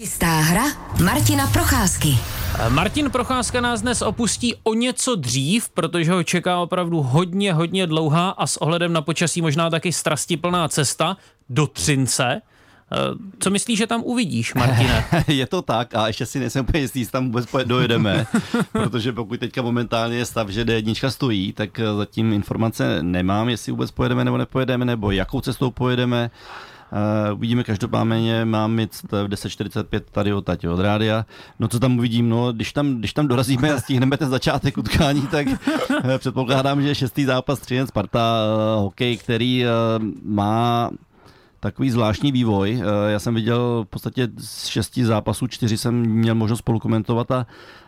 Jistá hra Martina Procházky. Martin Procházka nás dnes opustí o něco dřív, protože ho čeká opravdu hodně, hodně dlouhá a s ohledem na počasí možná taky strastiplná cesta do Třince. Eh, co myslíš, že tam uvidíš, Martine? je to tak a ještě si nejsem úplně jistý, jestli tam vůbec dojedeme, protože pokud teďka momentálně je stav, že D1 stojí, tak eh, zatím informace nemám, jestli vůbec pojedeme nebo nepojedeme, nebo jakou cestou pojedeme. Uh, uvidíme každopádně, mám mít v 10.45 tady od Tati od rádia. No co tam uvidím, no když tam, když tam dorazíme a stihneme ten začátek utkání, tak uh, předpokládám, že šestý zápas Třinec Sparta, uh, hokej, který uh, má takový zvláštní vývoj. Já jsem viděl v podstatě z šesti zápasů, čtyři jsem měl možnost spolu komentovat a Eh,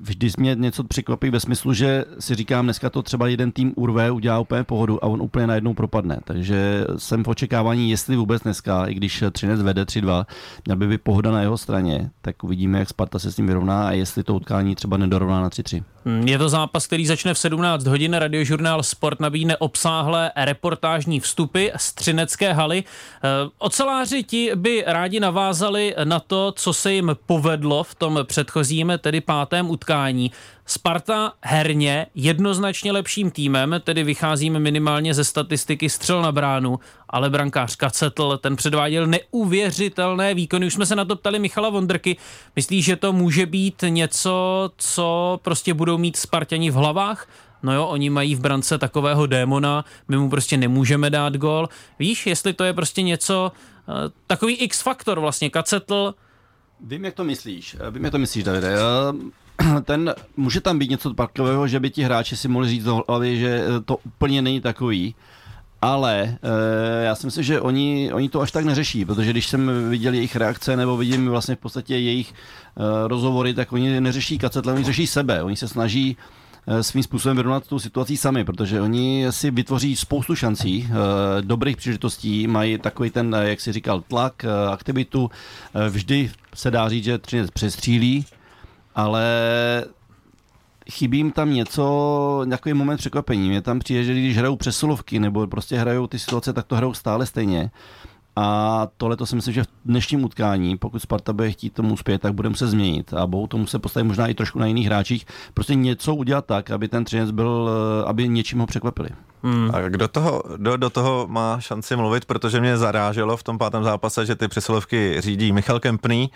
vždy mě něco překvapí ve smyslu, že si říkám, dneska to třeba jeden tým urve, udělá úplně pohodu a on úplně najednou propadne. Takže jsem v očekávání, jestli vůbec dneska, i když Třinec vede 3-2, měl by být pohoda na jeho straně, tak uvidíme, jak Sparta se s tím vyrovná a jestli to utkání třeba nedorovná na 3-3. Hmm, je to zápas, který začne v 17 hodin. Radiožurnál Sport nabídne obsáhlé reportážní vstupy z Třinecké haly. Eh, oceláři ti by rádi navázali na to, co se jim povedlo v tom předchozím, tedy pátém utkání. Sparta herně jednoznačně lepším týmem, tedy vycházíme minimálně ze statistiky střel na bránu, ale brankář Kacetl, ten předváděl neuvěřitelné výkony. Už jsme se na to ptali Michala Vondrky. Myslíš, že to může být něco, co prostě budou mít Spartani v hlavách? No jo, oni mají v brance takového démona, my mu prostě nemůžeme dát gol. Víš, jestli to je prostě něco, eh, takový X-faktor vlastně, Kacetl, Vím, jak to myslíš. Vím, jak to myslíš, Davide. Ten, může tam být něco takového, že by ti hráči si mohli říct do hlavy, že to úplně není takový. Ale já si myslím, že oni, oni to až tak neřeší, protože když jsem viděl jejich reakce nebo vidím vlastně v podstatě jejich rozhovory, tak oni neřeší kacetle, oni řeší sebe. Oni se snaží Eh, svým způsobem vyrovnat tu situací sami, protože oni si vytvoří spoustu šancí, eh, dobrých příležitostí, mají takový ten, eh, jak si říkal, tlak, aktivitu. Vždy se dá říct, že Třinec přestřílí, ale chybí jim tam něco, nějaký moment překvapení. Mě tam přijde, že když hrajou přesilovky nebo prostě hrajou ty situace, tak to hrajou stále stejně. A tohle to si myslím, že v dnešním utkání, pokud Sparta bude chtít tomu uspět, tak budeme se změnit a budou to muset postavit možná i trošku na jiných hráčích. Prostě něco udělat tak, aby ten třinec byl, eh, aby něčím ho překvapili. Hmm. A kdo toho, do, do toho má šanci mluvit, protože mě zaráželo v tom pátém zápase, že ty přesilovky řídí Michal Kempný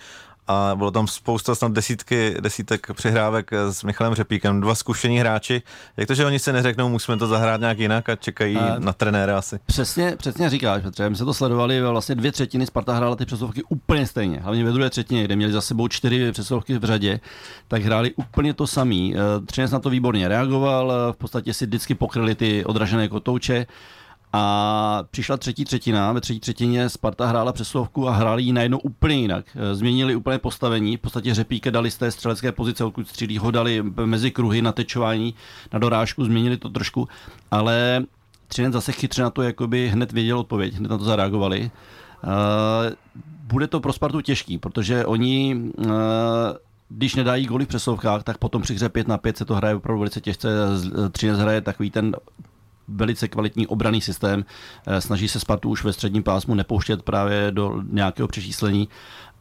a bylo tam spousta, snad desítky, desítek přihrávek s Michalem Řepíkem, dva zkušení hráči. Jak to, že oni se neřeknou, musíme to zahrát nějak jinak a čekají a na trenéra asi? Přesně, přesně říkáš, Petře. My se to sledovali, vlastně dvě třetiny Sparta hrála ty přesilovky úplně stejně. Hlavně ve druhé třetině, kde měli za sebou čtyři přesilovky v řadě, tak hráli úplně to samý. Eh, Třinec na to výborně reagoval, v podstatě si vždycky pokryli ty odražené kotouče. A přišla třetí třetina, ve třetí třetině Sparta hrála přeslovku a hráli ji najednou úplně jinak. Změnili úplně postavení, v podstatě Řepíka dali z té střelecké pozice, odkud střílí ho dali mezi kruhy na tečování, na dorážku, změnili to trošku, ale Třinec zase chytře na to jakoby hned věděl odpověď, hned na to zareagovali. Bude to pro Spartu těžký, protože oni když nedají goly v přeslovkách, tak potom při hře 5 na 5 se to hraje opravdu velice těžce. Třinec hraje takový ten velice kvalitní obraný systém. Eh, snaží se Spartu už ve středním pásmu nepouštět právě do nějakého přečíslení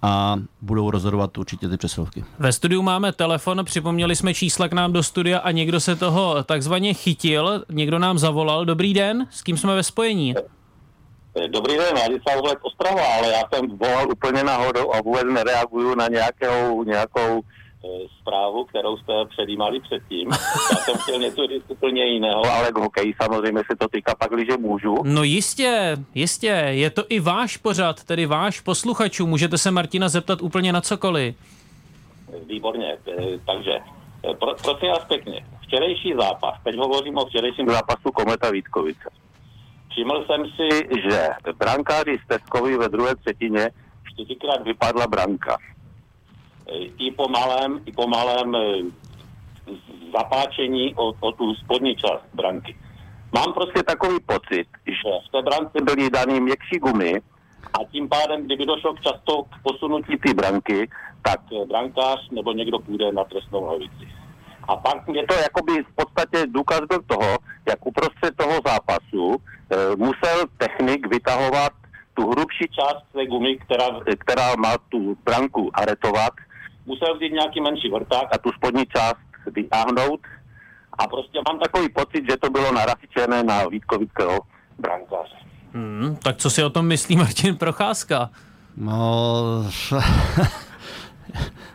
a budou rozhodovat určitě ty přesilovky. Ve studiu máme telefon, připomněli jsme čísla k nám do studia a někdo se toho takzvaně chytil, někdo nám zavolal. Dobrý den, s kým jsme ve spojení? Dobrý den, Ladislav Vlek Ostrava, ale já jsem volal úplně náhodou a vůbec nereaguju na nějakou, nějakou zprávu, kterou jste předjímali předtím. Já jsem chtěl něco říct úplně jiného, ale k hokeji samozřejmě se to týká pak, když můžu. No jistě, jistě, je to i váš pořad, tedy váš posluchačů. Můžete se Martina zeptat úplně na cokoliv. Výborně, eh, takže eh, pro, prosím vás pěkně, včerejší zápas, teď hovořím o včerejším zápasu Kometa Vítkovice. Všiml jsem si, že brankáři Steskovi ve druhé třetině čtyřikrát vypadla branka i po malém, i po malém e, zapáčení o, o tu spodní část branky. Mám prostě takový pocit, že v té brance byly daný měkší gumy a tím pádem, kdyby došlo k často k posunutí té branky, tak brankář nebo někdo půjde na trestnou hlavici. A pak je to jakoby v podstatě důkaz byl toho, jak uprostřed toho zápasu e, musel technik vytahovat tu hrubší část té gumy, která, která má tu branku aretovat, musel vzít nějaký menší vrták a tu spodní část vytáhnout a prostě mám takový pocit, že to bylo narafičené na Vítkovického brankáře. Hmm, tak co si o tom myslí Martin Procházka? No,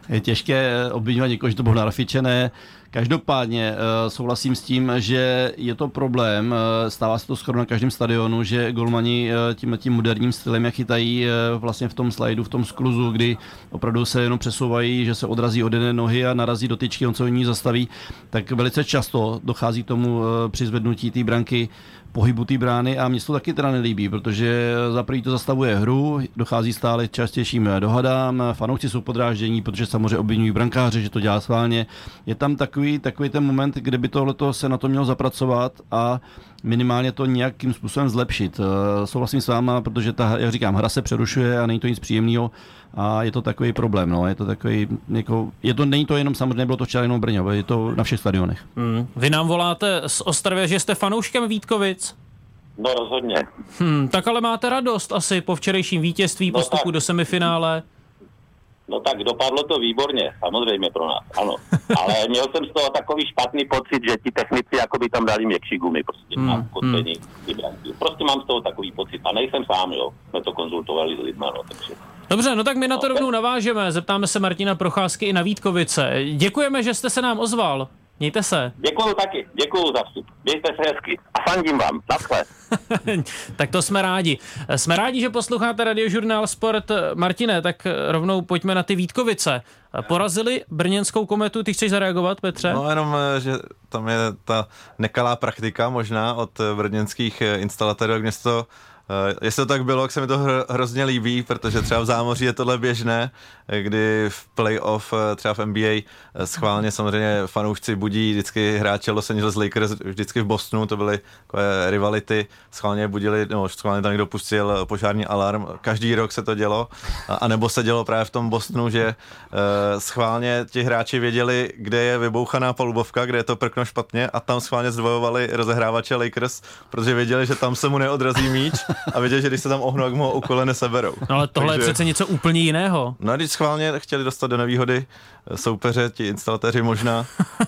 je těžké obvinovat někoho, že to bylo narafičené. Každopádně uh, souhlasím s tím, že je to problém. Uh, stává se to skoro na každém stadionu, že golmani uh, tím, tím moderním stylem, jak chytají vlastně v tom slajdu, v tom skluzu, kdy opravdu se jenom přesouvají, že se odrazí od jedné nohy a narazí do tyčky, on se o ní zastaví, tak velice často dochází k tomu při zvednutí té branky pohybu té brány a mě to taky teda nelíbí, protože za prvý to zastavuje hru, dochází stále častějším dohadám, fanoušci jsou podráždění, protože samozřejmě obvinují brankáře, že to dělá sválně. Je tam takový, takový ten moment, kde by tohleto se na to mělo zapracovat a minimálně to nějakým způsobem zlepšit. Souhlasím s váma, protože ta, jak říkám, hra se přerušuje a není to nic příjemného a je to takový problém. No. Je to takový, jako, je to, není to jenom samozřejmě, bylo to včera jenom Brně, je to na všech stadionech. Hmm. Vy nám voláte z Ostravy, že jste fanouškem Vítkovic? No rozhodně. Hmm, tak ale máte radost asi po včerejším vítězství, no postupu tak. do semifinále. No tak dopadlo to výborně, samozřejmě pro nás, ano. Ale měl jsem z toho takový špatný pocit, že ti technici jako by tam dali měkčí gumy prostě hmm, na kotení hmm. Prostě mám z toho takový pocit a nejsem sám, jo. Jsme to konzultovali s lidma, no, takže... Dobře, no tak my na to rovnou navážeme. Zeptáme se Martina Procházky i na Vítkovice. Děkujeme, že jste se nám ozval. Mějte se. Děkuju taky, děkuju za vstup. Mějte se hezky a fandím vám. Naschle. tak to jsme rádi. Jsme rádi, že posloucháte radiožurnál Sport. Martine, tak rovnou pojďme na ty Vítkovice. Porazili brněnskou kometu, ty chceš zareagovat, Petře? No jenom, že tam je ta nekalá praktika možná od brněnských instalatérů, jak město Uh, jestli to tak bylo, tak se mi to hro, hrozně líbí, protože třeba v zámoří je tohle běžné, kdy v playoff eh, třeba v NBA eh, schválně samozřejmě fanoušci budí vždycky hráče Los Angeles Lakers vždycky v Bostonu, to byly takové rivality, schválně budili, no schválně tam někdo pustil požární alarm, každý rok se to dělo, a, nebo se dělo právě v tom Bostonu, že schválně ti hráči věděli, kde je vybouchaná palubovka, kde je to prkno špatně a tam schválně zdvojovali rozehrávače Lakers, protože věděli, že tam se mu neodrazí míč a věděl, že když se tam ohnou, jak mu ho ukole neseberou. No ale tohle Takže, je přece něco úplně jiného. No a když schválně chtěli dostat do nevýhody soupeře, ti instalatéři možná,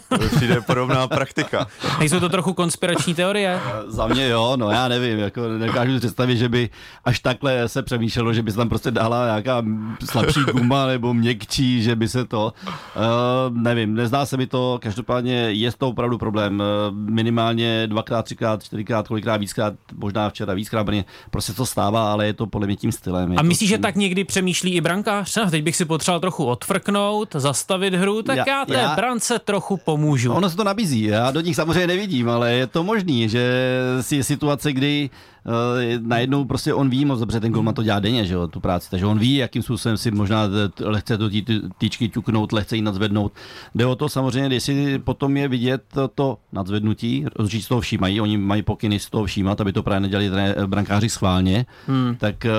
to přijde podobná praktika. Nejsou to trochu konspirační teorie? Za mě jo, no já nevím, jako nedokážu představit, že by až takhle se přemýšlelo, že by se tam prostě dala nějaká slabší guma nebo měkčí, že by se to, uh, nevím, nezdá se mi to, každopádně je to opravdu problém. Minimálně dvakrát, třikrát, čtyřikrát, kolikrát víckrát, možná včera víckrát, prostě to stává, ale je to podle mě tím stylem. A myslíš, tím... že tak někdy přemýšlí i brankář? No, teď bych si potřeboval trochu odfrknout, zastavit hru, tak já, já té já... brance trochu pomůžu. Ono se to nabízí, já do nich samozřejmě nevidím, ale je to možný, že si situace, kdy najednou prostě on ví moc dobře, ten golman to dělá denně, že jo, tu práci, takže on ví, jakým způsobem si možná lehce do té tyčky ťuknout, lehce ji nadzvednout. Jde o to samozřejmě, jestli potom je vidět to, nadzvednutí, rozhodčí toho všímají, oni mají pokyny z toho všímat, aby to právě nedělali brankáři schválně, hmm. tak uh,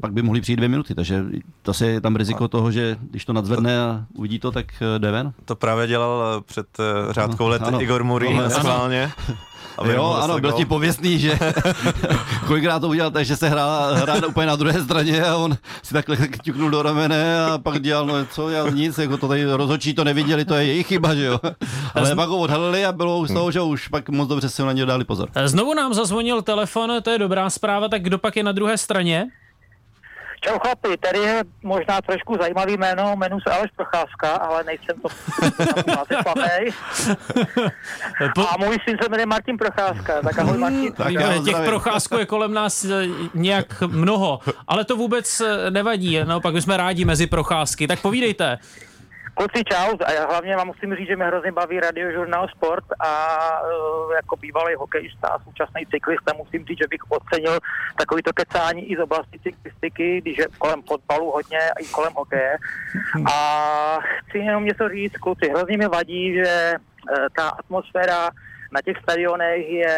pak by mohli přijít dvě minuty, takže to je tam riziko toho, že když to nadzvedne a uvidí to, tak jde ven. To právě dělal před řádkou let Igor Muri schválně. Aby jo, ano, byl ti pověstný, že kolikrát to udělal tak, že se hrál, hrál úplně na druhé straně a on si takhle ťuknul do ramene a pak dělal, no co, já nic, jako to tady rozhodčí to neviděli, to je jejich chyba, že jo. Ale pak ho odhalili a bylo z toho, že už pak moc dobře si na něj dali pozor. Znovu nám zazvonil telefon, to je dobrá zpráva, tak kdo pak je na druhé straně? Čau chlapi, tady je možná trošku zajímavý jméno, jmenuji se Aleš Procházka, ale nejsem to máte slavnej. A můj syn se jmenuje Martin Procházka, tak ahoj Martin. Tak já těch Procházků je kolem nás eh, nějak mnoho, ale to vůbec eh, nevadí, naopak my jsme rádi mezi Procházky, tak povídejte. Kluci, čau. A já hlavně vám musím říct, že mě hrozně baví radiožurnál Sport a uh, jako bývalý hokejista a současný cyklista musím říct, že bych ocenil takový to kecání i z oblasti cyklistiky, když je kolem fotbalu hodně i kolem hokeje. A chci jenom něco říct, kluci, hrozně mi vadí, že uh, ta atmosféra na těch stadionech je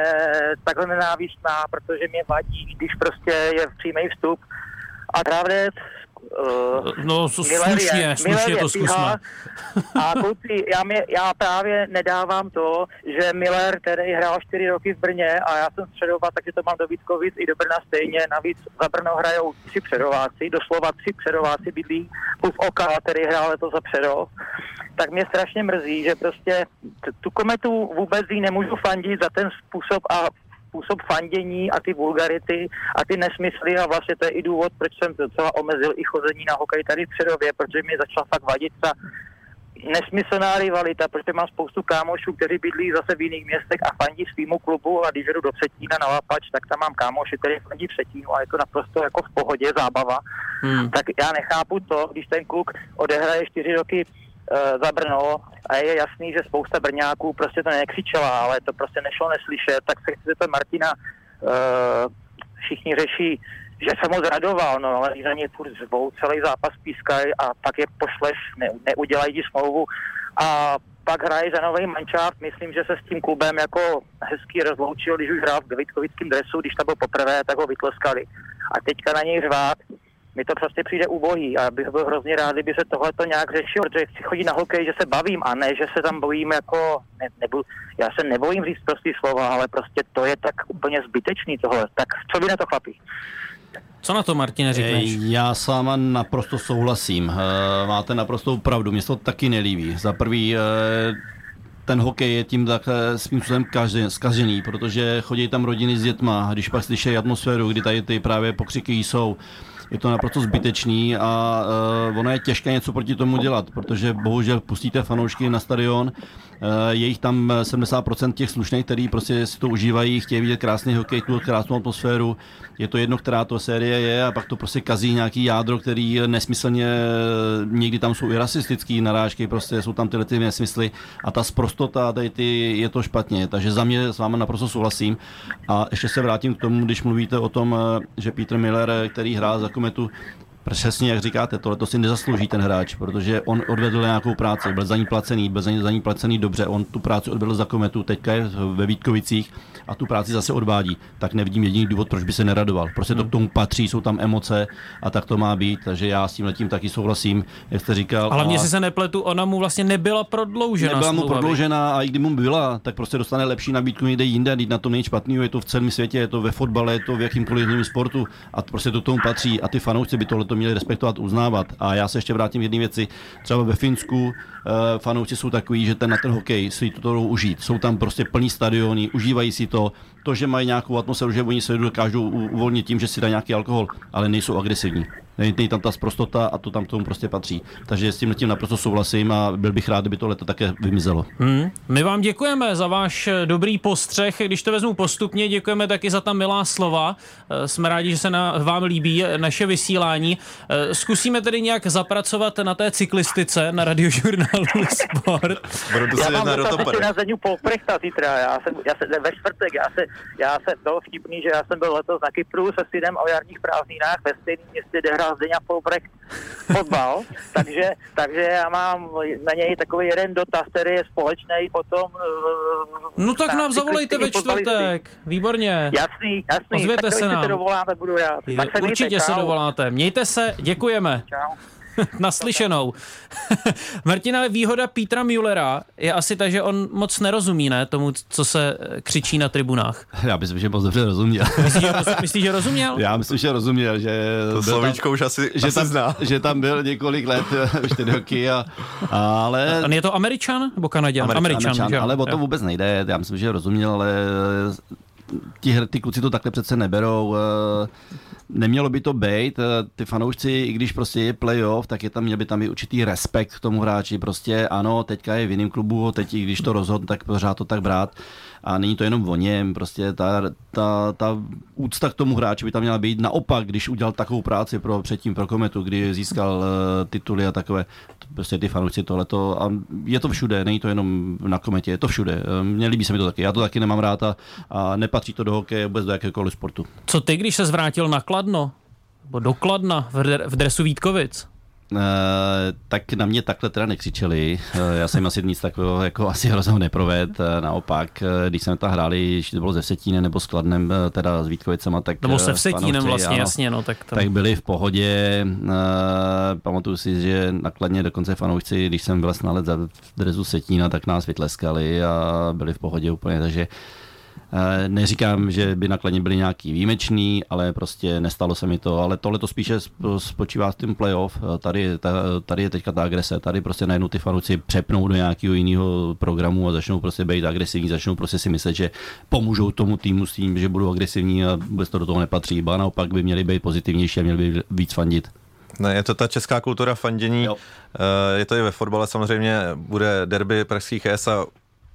takhle nenávistná, protože mě vadí, když prostě je přímý vstup a právě Uh, no, slušně, slušně to zkusme. A kluci, já, mě, já právě nedávám to, že Miller, který hrál čtyři roky v Brně a já jsem středovat, takže to mám do Vítkovic i do Brna stejně. Navíc za Brno hrajou tři předováci, doslova tři předováci bydlí, plus Oka, který hrál letos za předov. Tak mě strašně mrzí, že prostě tu kometu vůbec jí nemůžu fandit za ten způsob a způsob fandění a ty vulgarity a ty nesmysly a vlastně to je i důvod, proč jsem docela omezil i chození na hokej tady v Předově, protože mi začala fakt vadit ta nesmyslná rivalita, protože mám spoustu kámošů, kteří bydlí zase v jiných městech a fandí svýmu klubu a když jdu do Přetína na Lapač, tak tam mám kámoši, který fandí Přetínu a je to naprosto jako v pohodě, zábava. Hmm. Tak já nechápu to, když ten kluk odehraje čtyři roky uh, za Brno a je jasný, že spousta Brňáků prostě to nekřičela, ale to prostě nešlo neslyšet, tak se chci zeptat Martina, uh, všichni řeší že jsem moc radoval, no ale za ně furt zvou, celý zápas pískají a pak je pošleš, ne, neudělají smlouvu a pak hraje za nový mančáv. Myslím, že se s tím klubem jako hezky rozloučil, když už hrál v Gavitkovickém dresu, když to byl poprvé, tak ho vytleskali. A teďka na něj řvát, mi to prostě přijde ubohý a bych byl hrozně rád, kdyby se tohle to nějak řešilo, protože chci chodit na hokej, že se bavím a ne, že se tam bojím jako, ne, nebu, já se nebojím říct prostý slova, ale prostě to je tak úplně zbytečný tohle. Tak co by na to chlapí? Co na to, Martine, řekneš? Já s váma naprosto souhlasím. Eh, máte naprostou pravdu. Mně se to taky nelíbí. Za prvý, eh, ten hokej je tím tak eh, svým způsobem zkažený, protože chodí tam rodiny s dětma. Když pak slyší atmosféru, kdy tady ty právě pokřiky jsou, je to naprosto zbytečný a uh, ono je těžké něco proti tomu dělat, protože bohužel pustíte fanoušky na stadion, je jich tam 70% těch slušných, kteří prostě si to užívají, chtějí vidět krásný hokej, tu krásnou atmosféru. Je to jedno, která to série je a pak to prostě kazí nějaký jádro, který nesmyslně, eh, někdy tam jsou i rasistický narážky, prostě jsou tam tyhle ty nesmysly a ta sprostota, tady ty, je to špatně. Takže za mě s vámi naprosto souhlasím. A ještě se vrátím k tomu, když mluvíte o tom, eh, že Peter Miller, který hrál za Kometu, Přesně jak říkáte, tohle to si nezaslouží ten hráč, protože on odvedl nějakou práci, byl za ní placený, byl za ní placený dobře, on tu práci odvedl za kometu, teďka je ve Vítkovicích a tu práci zase odvádí, tak nevidím jediný důvod, proč by se neradoval. Prostě to k tomu patří, jsou tam emoce a tak to má být, takže já s tím letím taky souhlasím, jak jste říkal. Ale mě a... si se nepletu, ona mu vlastně nebyla prodloužena. Nebyla mu prodloužena a i kdyby mu byla, tak prostě dostane lepší nabídku někde jinde, na to není špatný, je to v celém světě, je to ve fotbale, je to v jakýmkoliv jiném sportu a prostě to k tomu patří a ty fanoušci by tohle to měli respektovat, uznávat. A já se ještě vrátím k jedné věci. Třeba ve Finsku Eh, fanoušci jsou takový, že ten na ten hokej si to jdou užít. Jsou tam prostě plní stadiony, užívají si to. To, že mají nějakou atmosféru, že oni se dokážou uvolnit tím, že si dají nějaký alkohol, ale nejsou agresivní. Není tam ta sprostota a to tam k tomu prostě patří. Takže s tím tím naprosto souhlasím a byl bych rád, kdyby to leto také vymizelo. Hmm. My vám děkujeme za váš eh, dobrý postřeh. Když to vezmu postupně, děkujeme taky za ta milá slova. Eh, jsme rádi, že se na, vám líbí naše vysílání. Zkusíme tedy nějak zapracovat na té cyklistice na radiožurnálu sport. Budu to já mám na na Zeňu Polprechta zítra, já jsem, já jsem, ve čtvrtek, já, se, já jsem, byl vtipný, že já jsem byl letos na Kypru se synem o jarních prázdninách ve stejném městě, kde hrál Zdeňa Polprecht fotbal, takže, takže já mám na něj takový jeden dotaz, který je společný potom. Eh, no tak nám zavolejte ve čtvrtek, výborně. Jasný, jasný. Ozvěte tak se nám. se dovoláte, budu rád. Tak se Určitě mějte, se dovoláte. Mějte se, děkujeme. Čau. Naslyšenou. Martina, výhoda Petra Müllera je asi ta, že on moc nerozumí, ne, tomu, co se eh, křičí na tribunách. Já myslím, že moc dobře rozuměl. Myslíš, že, myslí, že rozuměl? Já myslím, že rozuměl, že... To slovíčko tam, už asi, že asi tam, zná. Že tam byl několik let, čtyři roky, a, ale... A je to Američan nebo Kanaděn? Američan, Američan, Američan ale o to vůbec nejde. Já myslím, že rozuměl, ale ti, ty kluci to takhle přece neberou. Nemělo by to být, eh, ty fanoušci, i když prostě je playoff, tak je tam, měl by tam i určitý respekt k tomu hráči. Prostě ano, teďka je v jiném klubu, teď i když to rozhodl, tak pořád to tak brát a není to jenom o něm, prostě ta, ta, ta úcta k tomu hráči by tam měla být. Naopak, když udělal takovou práci pro předtím pro Kometu, kdy získal uh, tituly a takové, prostě ty fanoušci tohleto, a je to všude, není to jenom na Kometě, je to všude. Mně líbí se mi to taky, já to taky nemám rád a, a nepatří to do hokeje, vůbec do jakéhokoliv sportu. Co ty, když se zvrátil na Kladno? Nebo do Kladna v, v dresu Vítkovic? Tak na mě takhle teda nekřičeli. Já jsem asi nic takového jako asi hroznou neproved. Naopak, když jsme tam hráli, když to bylo ze Setínem nebo s Kladnem, teda s Vítkovicema, tak... Nebo se Vsetínem vlastně, ano, jasně, no tak tam... Tak byli v pohodě. Pamatuju si, že nakladně dokonce fanoušci, když jsem byl na let za drezu Setína, tak nás vytleskali a byli v pohodě úplně, takže Eh, neříkám, že by nakladně byli nějaký výjimečný, ale prostě nestalo se mi to. Ale tohle to spíše spočívá s tím playoff. Eh, tady, tady je teďka ta agrese. Tady prostě najednou ty fanouci přepnou do nějakého jiného programu a začnou prostě být agresivní, začnou prostě si myslet, že pomůžou tomu týmu s tím, že budou agresivní a vůbec to do toho nepatří. Ba naopak by měli být pozitivnější a měli by víc fandit. Ne, je to ta česká kultura fandění. Jo. Eh, je to i ve fotbale samozřejmě. Bude derby pražských ES a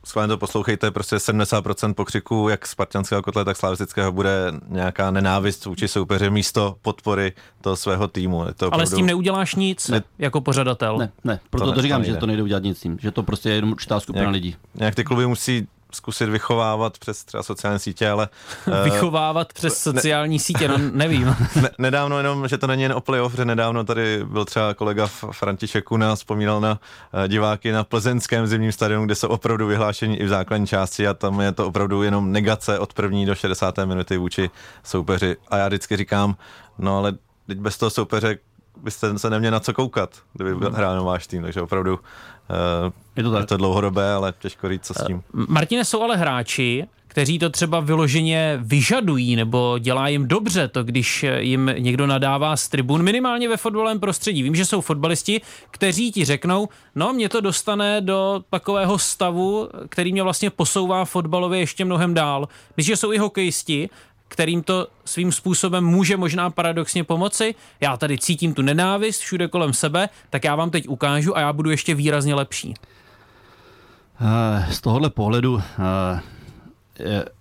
schválně to poslouchejte, prostě 70% pokřiku, jak spartanského kotle, tak slavistického, bude nějaká nenávist vůči soupeře místo podpory toho svého týmu. Je to opravdu... Ale s tím neuděláš nic ne. jako pořadatel? Ne, ne, proto to, to říkám, to že to nejde udělat nic s tím, že to prostě je jenom určitá skupina nějak, lidí. Nějak ty kluby musí zkusit vychovávat přes třeba sociální sítě, ale... Uh, vychovávat přes sociální ne, sítě, no nevím. Ne, nedávno jenom, že to není jen o playoff, že nedávno tady byl třeba kolega František Kuna, vzpomínal na uh, diváky na plzeňském zimním stadionu, kde jsou opravdu vyhlášení i v základní části a tam je to opravdu jenom negace od první do 60. minuty vůči soupeři. A já vždycky říkám, no ale teď bez toho soupeře byste se neměli na co koukat, kdyby byl hrál váš tým, takže opravdu uh, je, to tak. je to dlouhodobé, ale těžko říct, co s tím. Uh, Martine, jsou ale hráči, kteří to třeba vyloženě vyžadují nebo dělá jim dobře to, když jim někdo nadává z tribun, minimálně ve fotbalovém prostředí. Vím, že jsou fotbalisti, kteří ti řeknou, no mě to dostane do takového stavu, který mě vlastně posouvá fotbalově ještě mnohem dál. Myslím, že jsou i hokejisti, kterým to svým způsobem může možná paradoxně pomoci. Já tady cítím tu nenávist všude kolem sebe, tak já vám teď ukážu a já budu ještě výrazně lepší. Eh, z tohohle pohledu eh,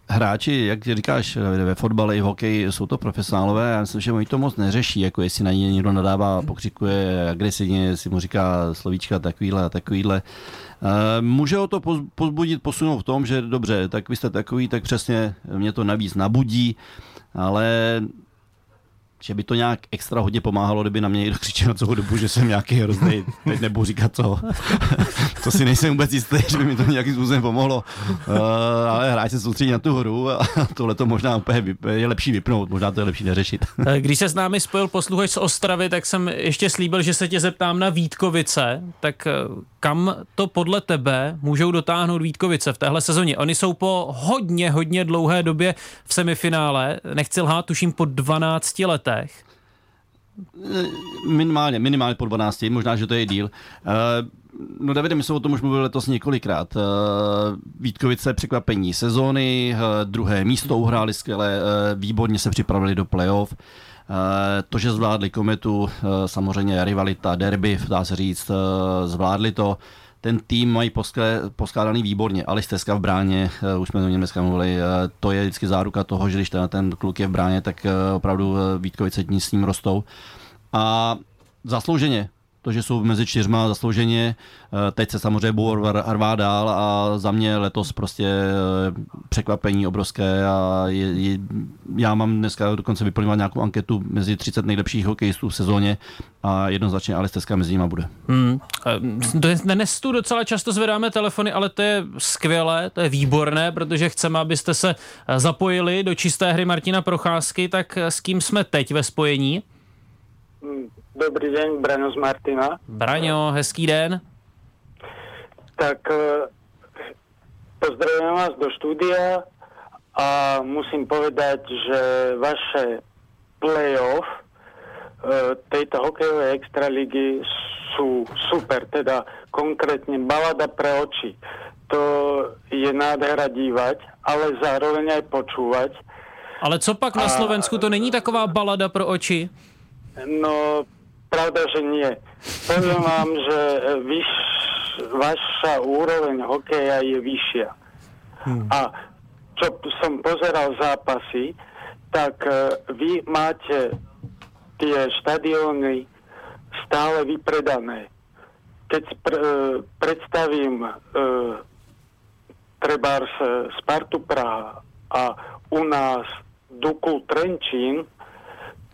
hráči, jak říkáš, ve fotbale i v hokeji jsou to profesionálové, já myslím, že oni to moc neřeší, jako jestli na ně někdo nadává, pokřikuje agresivně, jestli mu říká slovíčka takovýhle a takovýhle. Eh, může ho to pozbudit, posunout v tom, že dobře, tak vy jste takový, tak přesně mě to navíc nabudí, ale že by to nějak extra hodně pomáhalo, kdyby na mě někdo křičel na celou dobu, že jsem nějaký hrozný, teď nebudu říkat co. to si nejsem vůbec jistý, že by mi to nějakým způsobem pomohlo. Uh, ale hráč se soustředí na tu hru a tohle to možná úplně je lepší vypnout, možná to je lepší neřešit. Eh, když se s námi spojil posluchač z Ostravy, tak jsem ještě slíbil, že se tě zeptám na Vítkovice. Tak eh, kam to podle tebe můžou dotáhnout Vítkovice v téhle sezóně? Oni jsou po hodně, hodně dlouhé době v semifinále, nechci lhát, tuším po 12 letech. Minimálně, minimálně po 12, možná, že to je díl. Uh, No Davide, my jsme o tom už mluvili letos několikrát. Uh, Vítkovice překvapení sezóny, uh, druhé místo uhráli skvěle, výborně se připravili do playoff. To, že zvládli kometu, samozřejmě rivalita, derby, dá se říct, zvládli to ten tým mají poskládaný výborně. Alisteska v bráně, uh, už jsme o něm dneska mluvili, uh, to je vždycky záruka toho, že když ten, ten kluk je v bráně, tak uh, opravdu Vítkovice s ním rostou. A zaslouženě to, že jsou mezi čtyřma zaslouženě. Eh, teď se samozřejmě budou rvát dál a za mě letos prostě eh, překvapení obrovské a je, je, já mám dneska dokonce vyplňovat nějakou anketu mezi 30 nejlepších hokejistů v sezóně a jednoznačně Alisteska mezi nimi bude. Hmm. Eh, dnes tu docela často zvedáme telefony, ale to je skvělé, to je výborné, protože chceme, abyste se zapojili do čisté hry Martina Procházky, tak s kým jsme teď ve spojení? Dobrý deň, Braňo z Martina. Braňo, hezký den. Tak eh, pozdravujem vás do štúdia a musím povedať, že vaše playoff eh, tejto hokejovej extraligy sú super, teda konkrétne balada pre oči. To je nádhera dívať, ale zároveň aj počúvať. Ale co pak na Slovensku, to není taková balada pro oči? No, Pravda, že nie. Poviem vám, že vyš, vaša úroveň hokeja je vyššia. Hmm. A čo som pozeral zápasy, tak uh, vy máte tie štadióny stále vypredané. Keď pr- uh, predstavím uh, trebárs Spartu Praha a u nás Dukul Trenčín,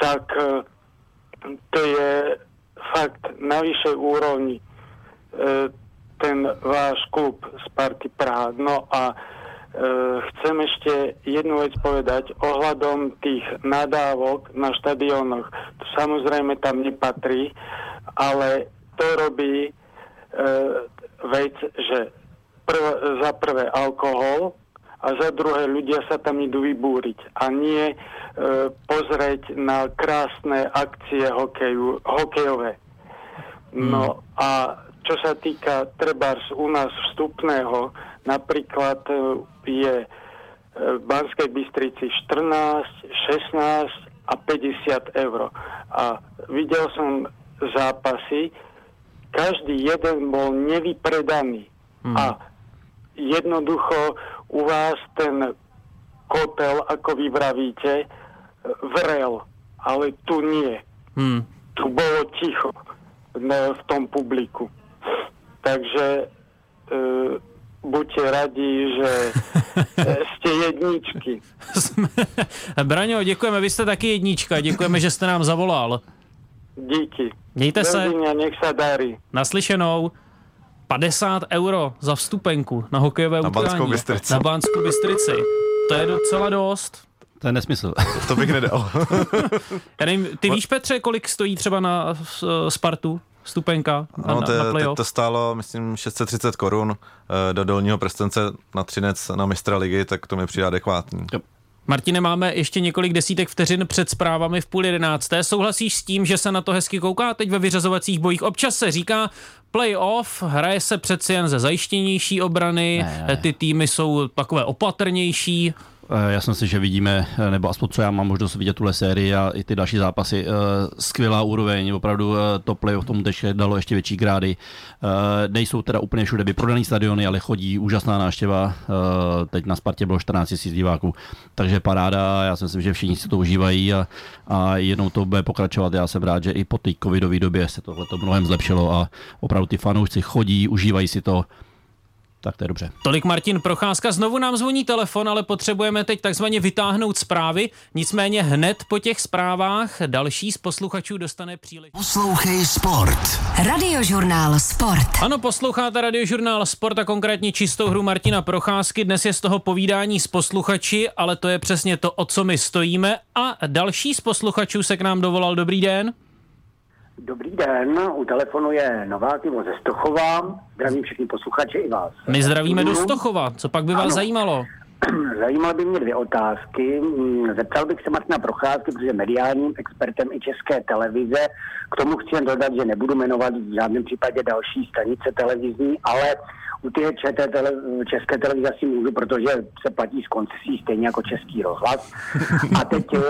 tak uh, to je fakt na vyššej úrovni e, ten váš klub Sparty Praha. No a e, chcem ešte jednu vec povedať ohľadom tých nadávok na štadionoch. To samozrejme tam nepatrí, ale to robí e, vec, že prv, za prvé alkohol a za druhé ľudia sa tam idú vybúriť a nie e, pozrieť na krásne akcie hokeju, hokejové. No a čo sa týka trebárs u nás vstupného, napríklad e, je e, v Banskej Bystrici 14, 16 a 50 eur. A videl som zápasy, každý jeden bol nevypredaný. A jednoducho u vás ten kotel, ako vy vravíte, e, vrel, ale tu nie. Hmm. Tu bolo ticho ne, v tom publiku. Takže e, buďte radi, že e, ste jedničky. Braňo, děkujeme, vy jste taky jednička, děkujeme, že jste nám zavolal. Díky. Mějte se. Dovidenia, nech sa darí. Naslyšenou. 50 euro za vstupenku na hokejové Na utkání. Banskou Bystrici. Na Banskou Bystrici. To je docela dost. To je nesmysl. To bych nedal. Já nevím, ty víš, Petře, kolik stojí třeba na uh, Spartu vstupenka na, No, na, to, na to, playoff? to stálo, myslím, 630 korun eh, do dolního prstence na třinec na mistra ligy, tak to mi přijde adekvátní. Martine, máme ještě několik desítek vteřin před zprávami v půl jedenácté. Souhlasíš s tím, že se na to hezky kouká teď ve vyřazovacích bojích? Občas se říká playoff, hraje se přeci jen ze zajištěnější obrany, Ne, ne. ty týmy jsou takové opatrnější. Eh, Já jsem si, že vidíme, eh, nebo aspoň co já mám možnost vidět tuhle sérii a i ty další zápasy, eh, skvělá úroveň, opravdu to v tomu teď dalo ještě větší grády. Nejsou teda úplně všude vyprodaný stadiony, ale chodí úžasná návštěva. Eh, Teď na Spartě bylo 14 000 diváků, takže paráda. Já si myslím, že všichni si to užívají a, a jednou to bude pokračovat. Já jsem rád, že i po té covidové době se tohle to mnohem zlepšilo a opravdu ty fanoušci chodí, užívají si to. Tak to je dobře. Tolik Martin Procházka. Znovu nám zvoní telefon, ale potřebujeme teď takzvaně vytáhnout zprávy. Nicméně hned po těch zprávách další z posluchačů dostane příležitost. Poslouchej Sport. Radiožurnál Sport. Ano, posloucháte radiožurnál Sport a konkrétně čistou hru Martina Procházky. Dnes je z toho povídání s posluchači, ale to je přesně to, o co my stojíme. A další z posluchačů se k nám dovolal. Dobrý den. Dobrý den, u telefonu je Novák Ivo ze Stochova. Zdravím všechny posluchače i vás. My zdravíme do Stochova. Co pak by vás Ano. zajímalo? Zajímaly by mě dvě otázky. Mm, Zeptal bych se Martina Procházky, protože je mediálním expertem i české televize. K tomu chci jen dodat, že nebudu jmenovat v žádném případě další stanice televizní, ale u té tele, české televize asi můžu, protože se platí z koncesí stejně jako český rozhlas. A teď eh,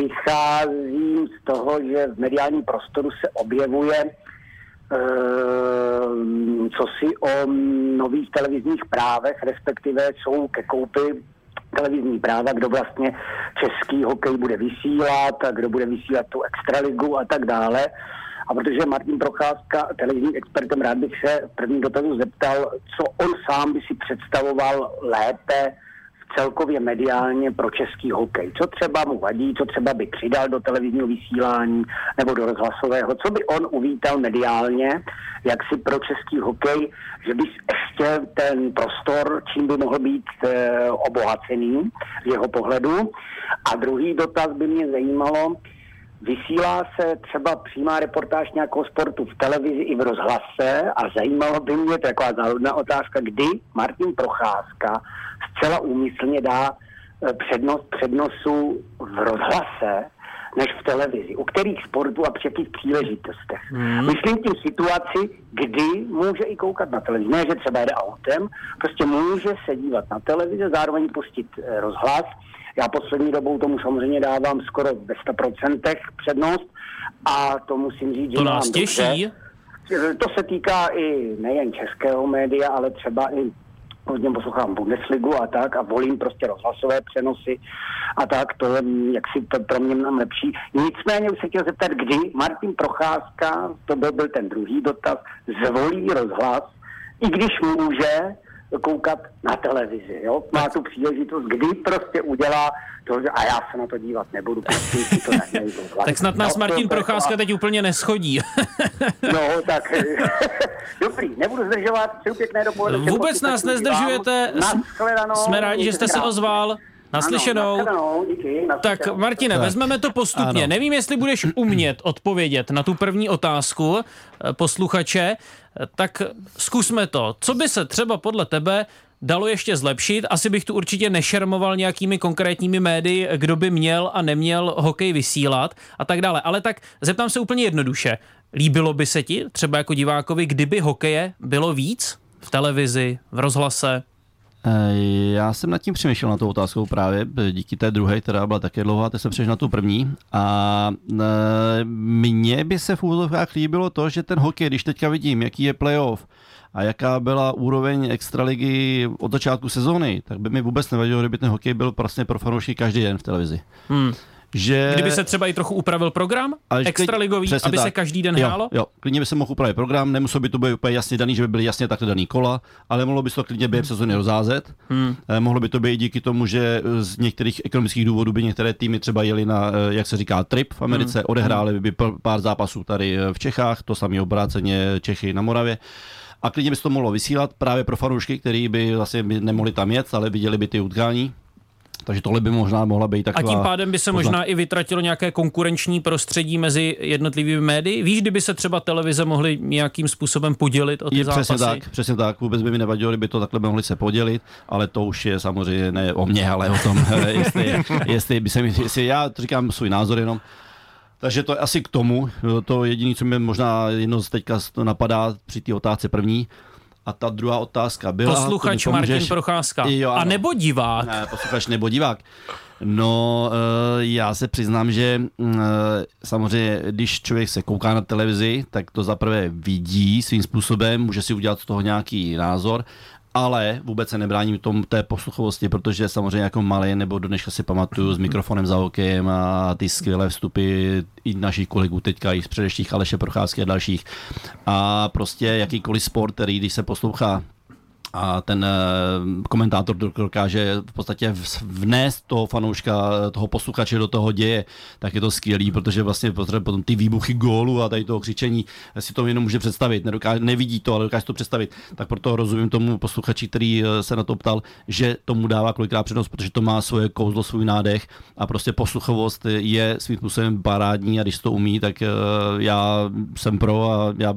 vycházím z toho, že v mediálním prostoru se objevuje co si o nových televizních právech, respektive jsou ke koupi televizní práva, kdo vlastně český hokej bude vysílat, kdo bude vysílat tu extraligu a tak dále. A protože Martin Procházka, televizní expertem, rád bych se v prvním dotazu zeptal, co on sám by si představoval lépe celkově mediálně pro český hokej. Co třeba mu vadí, co třeba by přidal do televizního vysílání nebo do rozhlasového, co by on uvítal mediálně, jak si pro český hokej, že by ještě ten prostor, čím by mohl být e, obohacený z jeho pohledu. A druhý dotaz by mě zajímalo, Vysílá se třeba přímá reportáž nějakého sportu v televizi i v rozhlase a zajímalo by mě, to je taková záhodná otázka, kdy Martin Procházka zcela úmyslně dá eh, přednost přednosu v rozhlase než v televizi. U kterých sportů a při jakých příležitostech. Hmm. Myslím tím situaci, kdy může i koukat na televizi. Ne, že třeba jede autem, prostě může se dívat na televizi, zároveň pustit eh, rozhlas. Já poslední dobou tomu samozřejmě dávám skoro ve 100% přednost a to musím říct, že To nás dobře. těší. To se týká i nejen českého média, ale třeba i hodně poslouchám Bundesligu a tak a volím prostě rozhlasové přenosy a tak, to je jaksi to pro mě mnohem lepší. Nicméně bych se chtěl zeptat, kdy Martin Procházka, to byl, byl ten druhý dotaz, zvolí rozhlas, i když může koukat na televizi. Jo? Má tu příležitost, kdy prostě udělá to, že a já se na to dívat nebudu, prostě si to. Tak snad nás No, Martin Procházka teď úplně neschodí. No, tak dobrý, nebudu zdržovat, přeju pěkné dopoledne. Vůbec nás nezdržujete. Naschledanou. Jsme rádi, že jste se ozval. Naslyšenou. Ano, naschledanou, díky. Tak naslyšenou. Martine, Tak. vezmeme to postupně. Ano. Nevím, jestli budeš umět odpovědět na tu první otázku eh, posluchače, eh, tak zkusme to. Co by se třeba podle tebe dalo ještě zlepšit? Asi bych tu určitě nešermoval nějakými konkrétními médii, kdo by měl a neměl hokej vysílat a tak dále. Ale tak zeptám se úplně jednoduše. Líbilo by se ti, třeba jako divákovi, kdyby hokeje bylo víc v televizi, v rozhlase? Já jsem nad tím přemýšlel na tou otázkou právě díky té druhé, která byla také dlouhá, teď jsem přešel na tu první. A mně by se v úvodovkách líbilo to, že ten hokej, když teďka vidím, jaký je playoff a jaká byla úroveň extraligy od začátku sezóny, tak by mi vůbec nevadilo, kdyby ten hokej byl prostě pro fanoušky každý den v televizi. Hmm. Že... Kdyby se třeba i trochu upravil program, Ale že extraligový, přesně aby se tak. každý den jo, hrálo? Jo, klidně by se mohl upravit program, nemuselo by to být úplně jasně daný, že by byly jasně takhle daný kola, ale mohlo by se to klidně během sezóny rozázet. Hmm. Eh, Mohlo by to být díky tomu, že z některých ekonomických důvodů by některé týmy třeba jeli na, eh, jak se říká, trip v Americe, Hmm. odehráli by p- pár zápasů tady eh, v Čechách, to samé obráceně Čechy na Moravě. A klidně by se to mohlo vysílat právě pro fanoušky, kteří by vlastně by nemohli tam jet, ale viděli by ty utkání. Takže tohle by možná mohla být A taková... tím pádem by se poznámka. možná i vytratilo nějaké konkurenční prostředí mezi jednotlivými médii. Víš, kdyby se třeba televize mohly nějakým způsobem podělit o ty Je zápasy? přesně tak, přesně tak. Vůbec by mi nevadilo, kdyby to takhle mohli se podělit, ale to už je samozřejmě ne o mě, ale o tom, jestli, jestli, by se mi, jestli já říkám svůj názor jenom. Takže to je asi k tomu. To jediné, co mi možná jedno z teďka napadá při té otázce první. A ta druhá otázka byla... Posluchač Martin? Procházka. Jo, A nebo divák. Ne, posluchač nebo divák. No, eh, já se přiznám, že mm, eh, samozřejmě, když člověk se kouká na televizi, tak to zaprvé vidí svým způsobem, může si udělat z toho nějaký názor, ale vůbec se nebrání tom té posluchovosti, protože samozřejmě jako malý nebo do dneška si pamatuju s mikrofonem za okem a ty skvělé vstupy i našich kolegů teďka, i z předešlých Aleše Procházky a dalších. A prostě jakýkoliv sport, který když se poslouchá a ten eh, komentátor do- dokáže v podstatě vnést toho fanouška, toho posluchače do toho děje, tak je to skvělý, protože vlastně potom ty výbuchy gólu a tady toho křičení si to jenom může představit, nedokáže, nevidí to, ale dokáže to představit. Tak proto rozumím tomu posluchači, který eh, se na to ptal, že tomu dává kolikrát přednost, protože to má svoje kouzlo, svůj nádech. A prostě posluchovost je svým způsobem parádní a když to umí, tak eh, já jsem pro a já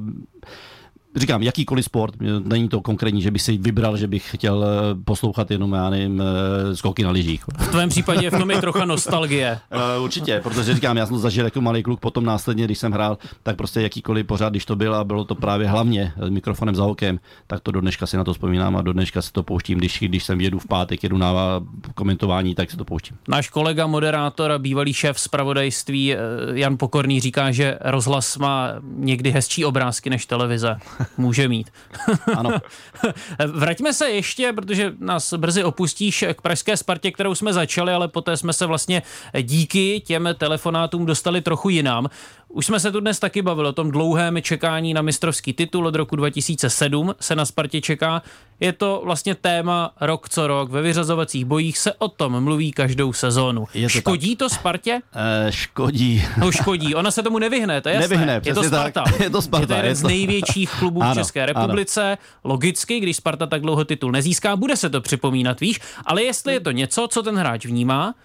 říkám, jakýkoliv sport, není to konkrétní, že bych si vybral, že bych chtěl eh, poslouchat jenom, já nevím, eh, skoky na lyžích. V tvém případě v tom je trocha nostalgie. Uh, určitě, protože říkám, já jsem to zažil jako malý kluk, potom následně, když jsem hrál, tak prostě jakýkoliv pořád, když to byl a bylo to právě hlavně s mikrofonem za okem, tak to do dneška si na to vzpomínám a do dneška si to pouštím, když, když jsem jedu v pátek, jedu na komentování, tak si to pouštím. Náš kolega, moderátor a bývalý šéf zpravodajství Jan Pokorný říká, že rozhlas má někdy hezčí obrázky než televize. Může mít. Ano. Vraťme se ještě, protože nás brzy opustíš k pražské Spartě, kterou jsme začali, ale poté jsme se vlastně díky těm telefonátům dostali trochu jinam. Už jsme se tu dnes taky bavili o tom dlouhém čekání na mistrovský titul od roku 2007 se na Spartě čeká. Je to vlastně téma rok co rok. Ve vyřazovacích bojích se o tom mluví každou sezónu. Je to Škodí to Spartě? Eh, škodí. No škodí. Ona se tomu nevyhne, to je jasné. Nevyhne, je to přesně tak. Sparta. Je to Sparta, Je to jeden je z to- největších klubů v Ano, České ano. republice. Logicky, když Sparta tak dlouho titul nezíská, bude se to připomínat, víš. Ale jestli je to něco, co ten hráč vnímá,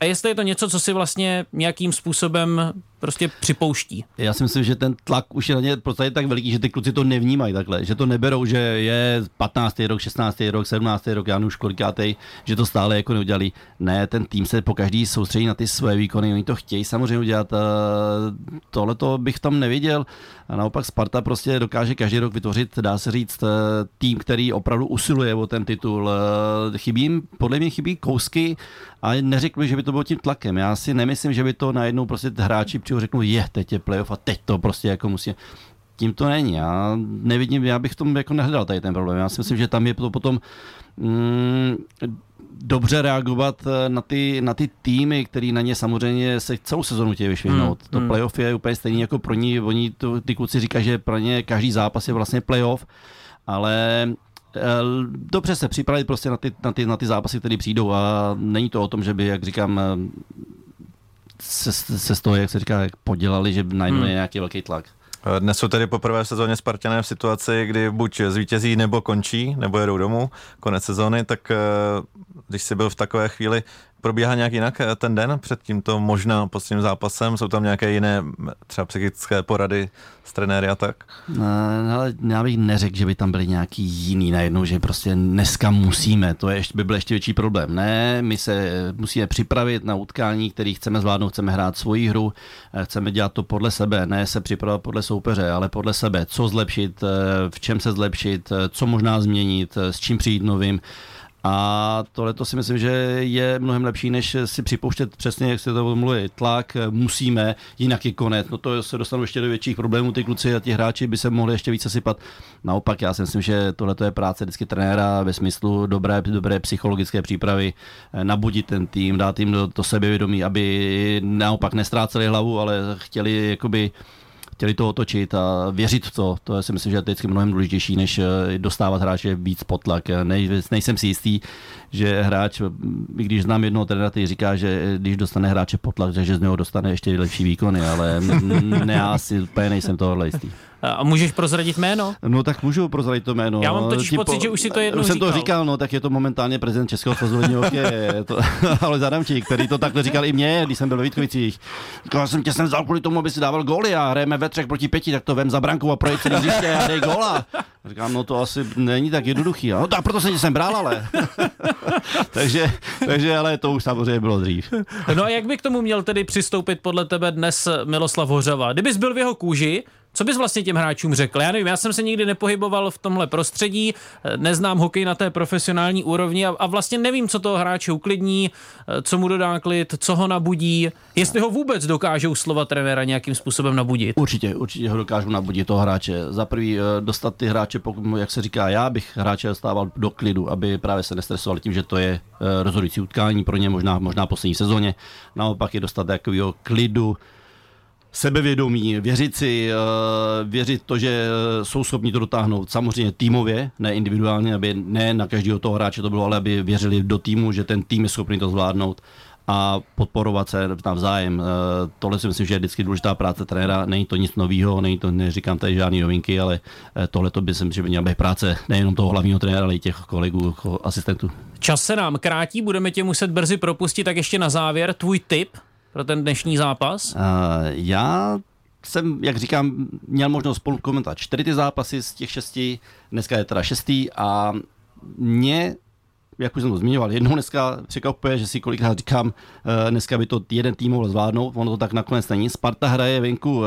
a jestli je to něco, co si vlastně nějakým způsobem prostě připouští. Já si myslím, že ten tlak už je na ně podstatě tak veliký, že ty kluci to nevnímají takhle, že to neberou, že je 15. rok, 16. rok, 17. rok, já už kolikátej, že to stále jako neudělali. Ne, ten tým se po každý soustředí na ty své výkony, oni to chtějí samozřejmě udělat. Tohle to bych tam neviděl. A naopak Sparta prostě dokáže každý rok vytvořit, dá se říct, eh, tým, který opravdu usiluje o ten titul. Eh, Chybí jim, podle mě chybí kousky a neřekl bych, že by to bylo tím tlakem. Já si nemyslím, že by to najednou prostě hráči přijdu řeknou, je, teď je playoff a teď to prostě jako musí tím to není. Já nevidím, já bych v tom jako nehledal tady ten problém. Já si myslím, že tam je to potom mm, dobře reagovat eh, na ty, na ty týmy, který na ně samozřejmě se celou sezonu chtějí vyšvihnout. Hmm, to hmm. playoff je úplně stejný jako pro ní. Oni, to, ty kluci říkají, že pro ně každý zápas je vlastně playoff, ale dobře se připravit prostě na ty, na ty, na ty zápasy, které přijdou a není to o tom, že by, jak říkám, se, se z toho, jak se říká, podělali, že najednou hmm. je nějaký velký tlak. Dnes jsou tedy poprvé v sezóně Spartané v situaci, kdy buď zvítězí nebo končí, nebo jedou domů, konec sezóny, tak když jsi byl v takové chvíli, probíhá nějak jinak eh, ten den před tímto možná posledním zápasem? Jsou tam nějaké jiné třeba psychické porady s trenéry a tak? No, ale já bych neřekl, že by tam byly nějaký jiný najednou, že prostě dneska musíme, to je ještě, by byl ještě větší problém. Ne, my se musíme připravit na utkání, který chceme zvládnout, chceme hrát svoji hru, eh, chceme dělat to podle sebe, ne se připravovat podle soupeře, ale podle sebe, co zlepšit, eh, v čem se zlepšit, co možná změnit, s čím přijít novým. A tohle to si myslím, že je mnohem lepší, než si připouštět přesně, jak se to mluví, tlak, musíme, jinak je konec. No to se dostanou ještě do větších problémů, ty kluci a ti hráči by se mohli ještě více sypat. Naopak, já si myslím, že tohle je práce vždycky trenéra ve smyslu dobré, dobré psychologické přípravy, nabudit ten tým, dát jim do, do sebevědomí, aby naopak nestráceli hlavu, ale chtěli jakoby chtěli to otočit a věřit v to. To je si myslím, že je vždycky mnohem důležitější, než eh, dostávat hráče víc pod tlak. Nej, nejsem si jistý, že hráč, i když znám jednoho trenéra, který říká, že když dostane hráče pod tlak, že z něho dostane ještě lepší výkony, ale ne, já si úplně nejsem tohohle jistý. A můžeš prozradit jméno? No tak můžu prozradit to jméno. Já mám totiž Tím pocit, po... že už si to jednou Už jsem říkal. to říkal, no tak je to momentálně prezident Českého svazu ledního to, ale Zadamčík, který to takhle říkal i mě, když jsem byl ve Vítkovicích. Říkal jsem tě jsem vzal kvůli tomu, aby si dával góly a hrajeme ve třech proti pěti, tak to vem za branku a projít celý hřiště a dej góla. Říkám, no to asi není tak jednoduchý. No a proto jsem tě sem bral, ale. takže, takže, ale to už samozřejmě bylo dřív. no a jak by k tomu měl tedy přistoupit podle tebe dnes Miloslav Hořava? Kdybys byl v jeho kůži, co bys vlastně těm hráčům řekl? Já nevím, já jsem se nikdy nepohyboval v tomhle prostředí, neznám hokej na té profesionální úrovni a, a vlastně nevím, co toho hráče uklidní, co mu dodá klid, co ho nabudí, jestli ho vůbec dokážou slova trenéra nějakým způsobem nabudit. Určitě, určitě ho dokážou nabudit toho hráče. Za prvý eh, dostat ty hráče, jak se říká, já bych hráče dostával do klidu, aby právě se nestresovali tím, že to je eh, rozhodující utkání pro ně, možná, možná poslední sezóně. Naopak je dostat takového klidu, sebevědomí, věřit si, eh, věřit to, že jsou schopni to dotáhnout samozřejmě týmově, ne individuálně, aby ne na každého toho hráče to bylo, ale aby věřili do týmu, že ten tým je schopný to zvládnout a podporovat se navzájem. Eh, tohle si myslím, že je vždycky důležitá práce trenéra. Není to nic nového, není to, neříkám tady žádný novinky, ale eh, tohle to by si myslím, že by měla být práce nejenom toho hlavního trenéra, ale i těch kolegů, jako asistentů. Čas se nám krátí, budeme tě muset brzy propustit, tak ještě na závěr tvůj tip pro ten dnešní zápas? Uh, já jsem, jak říkám, měl možnost spolu komentovat čtyři ty zápasy z těch šesti, dneska je teda šestý a mě jak už jsem to zmiňoval, jednou dneska překvapuje, že si kolikrát říkám, dneska by to jeden tým mohl zvládnout, ono to tak nakonec není. Sparta hraje venku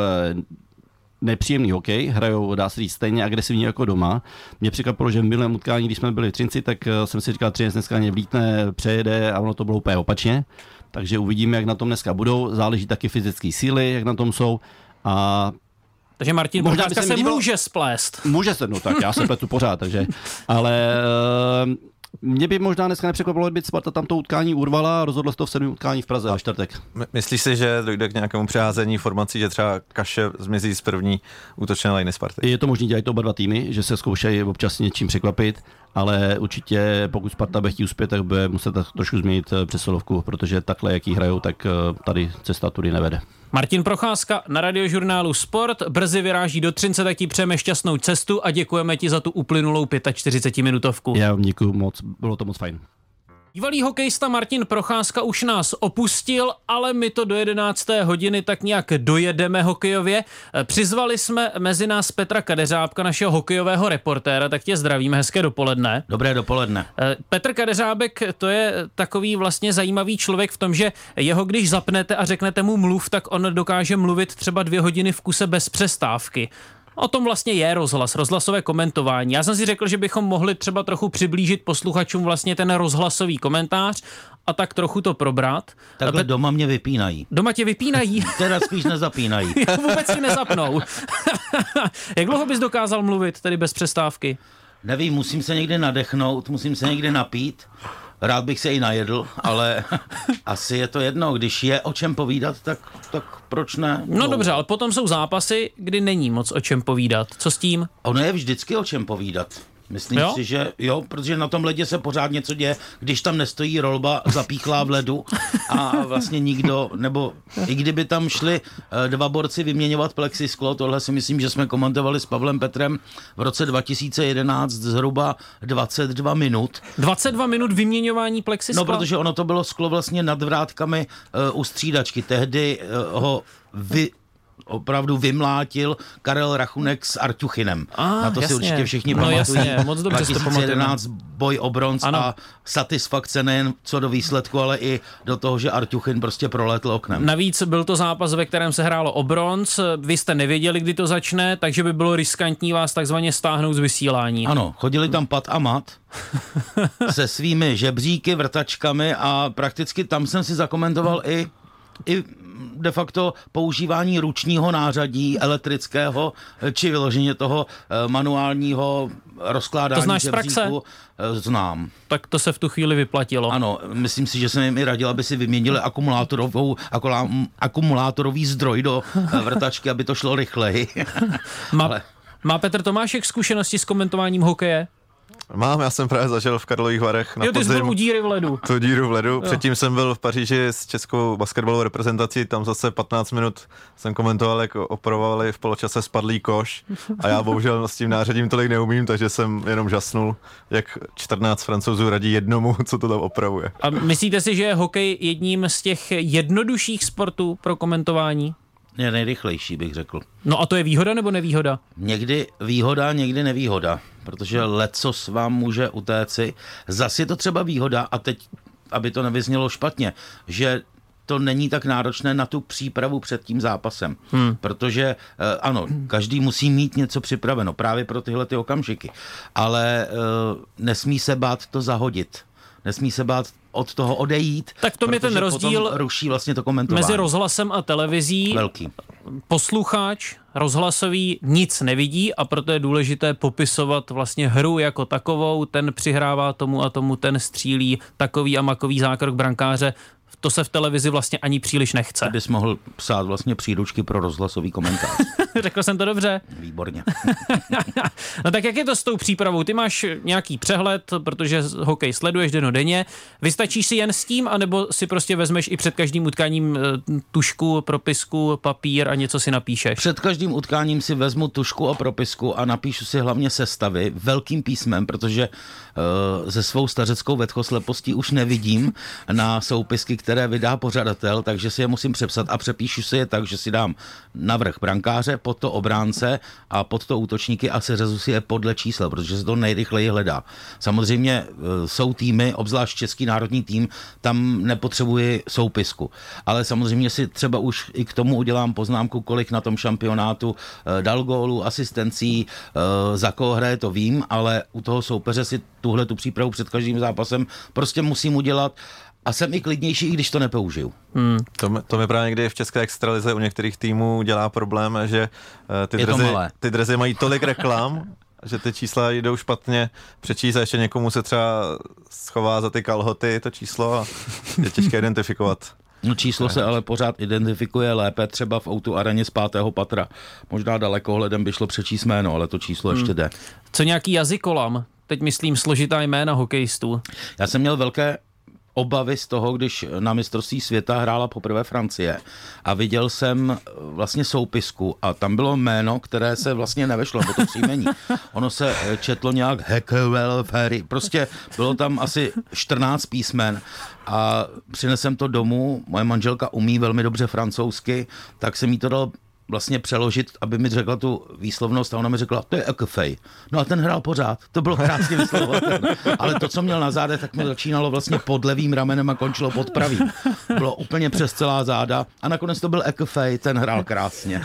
nepříjemný hokej, hrajou, dá se říct, stejně agresivně jako doma. Mě překvapilo, že v minulém utkání, když jsme byli v Třinci, tak jsem si říkal, Třinec dneska vlítne, přejede a ono to bylo úplně opačně takže uvidíme, jak na tom dneska budou. Záleží taky fyzické síly, jak na tom jsou. A takže Martin Možná se, se může splést. Může se, no tak já se pletu pořád, takže, ale mě by možná dneska nepřekvapilo, kdyby Sparta tam to utkání urvala a rozhodlo se to v sedmi utkání v Praze a čtvrtek. Myslíš si, že dojde k nějakému přeházení formací, že třeba Kaše zmizí z první útočné liny Sparty? Je to možné, dělat to oba dva týmy, že se zkoušejí občas něčím překvapit, ale určitě pokud Sparta bude chtít uspět, tak bude muset trošku změnit eh, přesilovku, protože takhle, jaký hrajou, tak eh, tady cesta tudy nevede. Martin Procházka na radiožurnálu Sport. Brzy vyráží do Třince, tak ti přejeme šťastnou cestu a děkujeme ti za tu uplynulou 45 minutovku. Já vám děkuji moc, bylo to moc fajn. Bývalý hokejista Martin Procházka už nás opustil, ale my to do 11. hodiny tak nějak dojedeme hokejově. Přizvali jsme mezi nás Petra Kadeřábka, našeho hokejového reportéra, tak tě zdravíme, hezké dopoledne. Dobré dopoledne. Eh, Petr Kadeřábek to je takový vlastně zajímavý člověk v tom, že jeho když zapnete a řeknete mu mluv, tak on dokáže mluvit třeba dvě hodiny v kuse bez přestávky. O tom vlastně je rozhlas, rozhlasové komentování. Já jsem si řekl, že bychom mohli třeba trochu přiblížit posluchačům vlastně ten rozhlasový komentář a tak trochu to probrat. Takhle doma mě vypínají. Doma tě vypínají? teda spíš nezapínají. Vůbec si nezapnou. Jak dlouho bys dokázal mluvit, tedy bez přestávky? Nevím, musím se někde nadechnout, musím se někde napít. Rád bych se i najedl, ale asi je to jedno. Když je o čem povídat, tak, tak proč ne? No, no dobře, ale potom jsou zápasy, kdy není moc o čem povídat. Co s tím? Ono je vždycky o čem povídat. Myslím Jo? si, že jo, protože na tom ledě se pořád něco děje, když tam nestojí rolba zapíchlá v ledu a vlastně nikdo, nebo i kdyby tam šli eh, dva borci vyměňovat plexisklo, tohle si myslím, že jsme komentovali s Pavlem Petrem v roce 2011 zhruba 22 minut. 22 minut vyměňování plexiskla? No, protože ono to bylo sklo vlastně nad vrátkami uh, u střídačky. Tehdy uh, ho vy, opravdu vymlátil Karel Rachunek s Artuchinem. A, Na to jasně. si určitě všichni No, pamatují. jasně, moc dobře si to 2011 boj o bronz Ano. a satisfakce nejen co do výsledku, ale i do toho, že Artuchin prostě proletl oknem. Navíc byl to zápas, ve kterém se hrálo o bronz. Vy jste nevěděli, kdy to začne, takže by bylo riskantní vás takzvaně stáhnout z vysílání. Ano, chodili tam Pat a Mat se svými žebříky, vrtačkami a prakticky tam jsem si zakomentoval i i de facto používání ručního nářadí elektrického, či vyloženě toho eh, manuálního rozkládání To znáš praxe? žebříku, eh, znám. Tak to se v tu chvíli vyplatilo. Ano, myslím si, že jsem jim i radil, aby si vyměnili akumulátorovou, akumulátorový zdroj do eh, vrtačky, aby to šlo rychleji. Má, ale- má Petr Tomášek zkušenosti s komentováním hokeje? Mám, já jsem právě zažil v Karlových Varech na jo, ty jsi byl podzim u díry v ledu. tu díru v ledu. Předtím jsem byl v Paříži s českou basketbalovou reprezentací, tam zase 15 minut jsem komentoval, jak opravovali v poločase spadlý koš a já bohužel s tím nářadím tolik neumím, takže jsem jenom žasnul, jak 14 francouzů radí jednomu, co to tam opravuje. A myslíte si, že je hokej jedním z těch jednodušších sportů pro komentování? Je nejrychlejší, bych řekl. No a to je výhoda nebo nevýhoda? Někdy výhoda, někdy nevýhoda, protože lecos vám může utéci. Zas je to třeba výhoda a teď, aby to nevyznělo špatně, že to není tak náročné na tu přípravu před tím zápasem. Hmm. Protože eh, ano, každý musí mít něco připraveno právě pro tyhle ty okamžiky, ale eh, nesmí se bát to zahodit. Nesmí se bát od toho odejít. Tak v tom je ten rozdíl ruší vlastně to komentování. Mezi rozhlasem a televizí Velký. posluchač rozhlasový nic nevidí a proto je důležité popisovat vlastně hru jako takovou, ten přihrává tomu a tomu, ten střílí takový a makový zákrok brankáře. To se v televizi vlastně ani příliš nechce. Bys mohl psát vlastně příručky pro rozhlasový komentář. Řekl jsem to dobře. Výborně. No tak jak je to s tou přípravou? Ty máš nějaký přehled, protože hokej sleduješ denně. Vystačíš si jen s tím, anebo si prostě vezmeš i před každým utkáním eh, tušku, propisku, papír a něco si napíšeš? Před každým utkáním si vezmu tušku a propisku a napíšu si hlavně sestavy velkým písmem, protože uh, ze svou stařeckou vetchoslepostí už nevidím na soupisky, které vydá pořadatel, takže si je musím přepsat a přepíšu si je tak, že si dám navrh brankáře, pod to obránce a pod to útočníky a seřezu si je podle čísel, protože se to nejrychleji hledá. Samozřejmě uh, jsou týmy, obzvlášť český národní tým, tam nepotřebuji soupisku, ale samozřejmě si třeba už i k tomu udělám poznámku, kolik na tom šampionátu eh, dal gólů, asistencí, eh, za koho hraje, to vím, ale u toho soupeře si tuhle tu přípravu před každým zápasem prostě musím udělat a jsem i klidnější, i když to nepoužiju. To, mi- to mi právě někdy v české extralize u některých týmů dělá problém, že eh, ty Je to drezy, ty drezy mají tolik reklam, že ty čísla jdou špatně přečíst a ještě někomu se třeba schová za ty kalhoty to číslo a je těžké identifikovat. No číslo se ale pořád identifikuje lépe třeba v autu areně z pátého patra. Možná dalekohledem by šlo přečíst jméno, ale to číslo ještě jde. Co nějaký jazykolam? Teď myslím složitá jména hokejistů. Já jsem měl velké obavy z toho, když na mistrovství světa hrála poprvé Francie. A viděl jsem eh, vlastně soupisku a tam bylo jméno, které se vlastně nevešlo, nebo to příjmení. Ono se eh, četlo nějak Heckwell Ferry, prostě bylo tam asi 14 písmen a přinesem to domů, moje manželka umí velmi dobře francouzsky, tak jsem jí to dal vlastně přeložit, aby mi řekla tu výslovnost a ona mi řekla, to je Ekfej. No a ten hrál pořád, to bylo krásně vyslovovatelné. Ale to, co měl na zádech, tak mi začínalo vlastně pod levým ramenem a končilo pod pravým. Bylo úplně přes celá záda a nakonec to byl Ekfej, ten hrál krásně.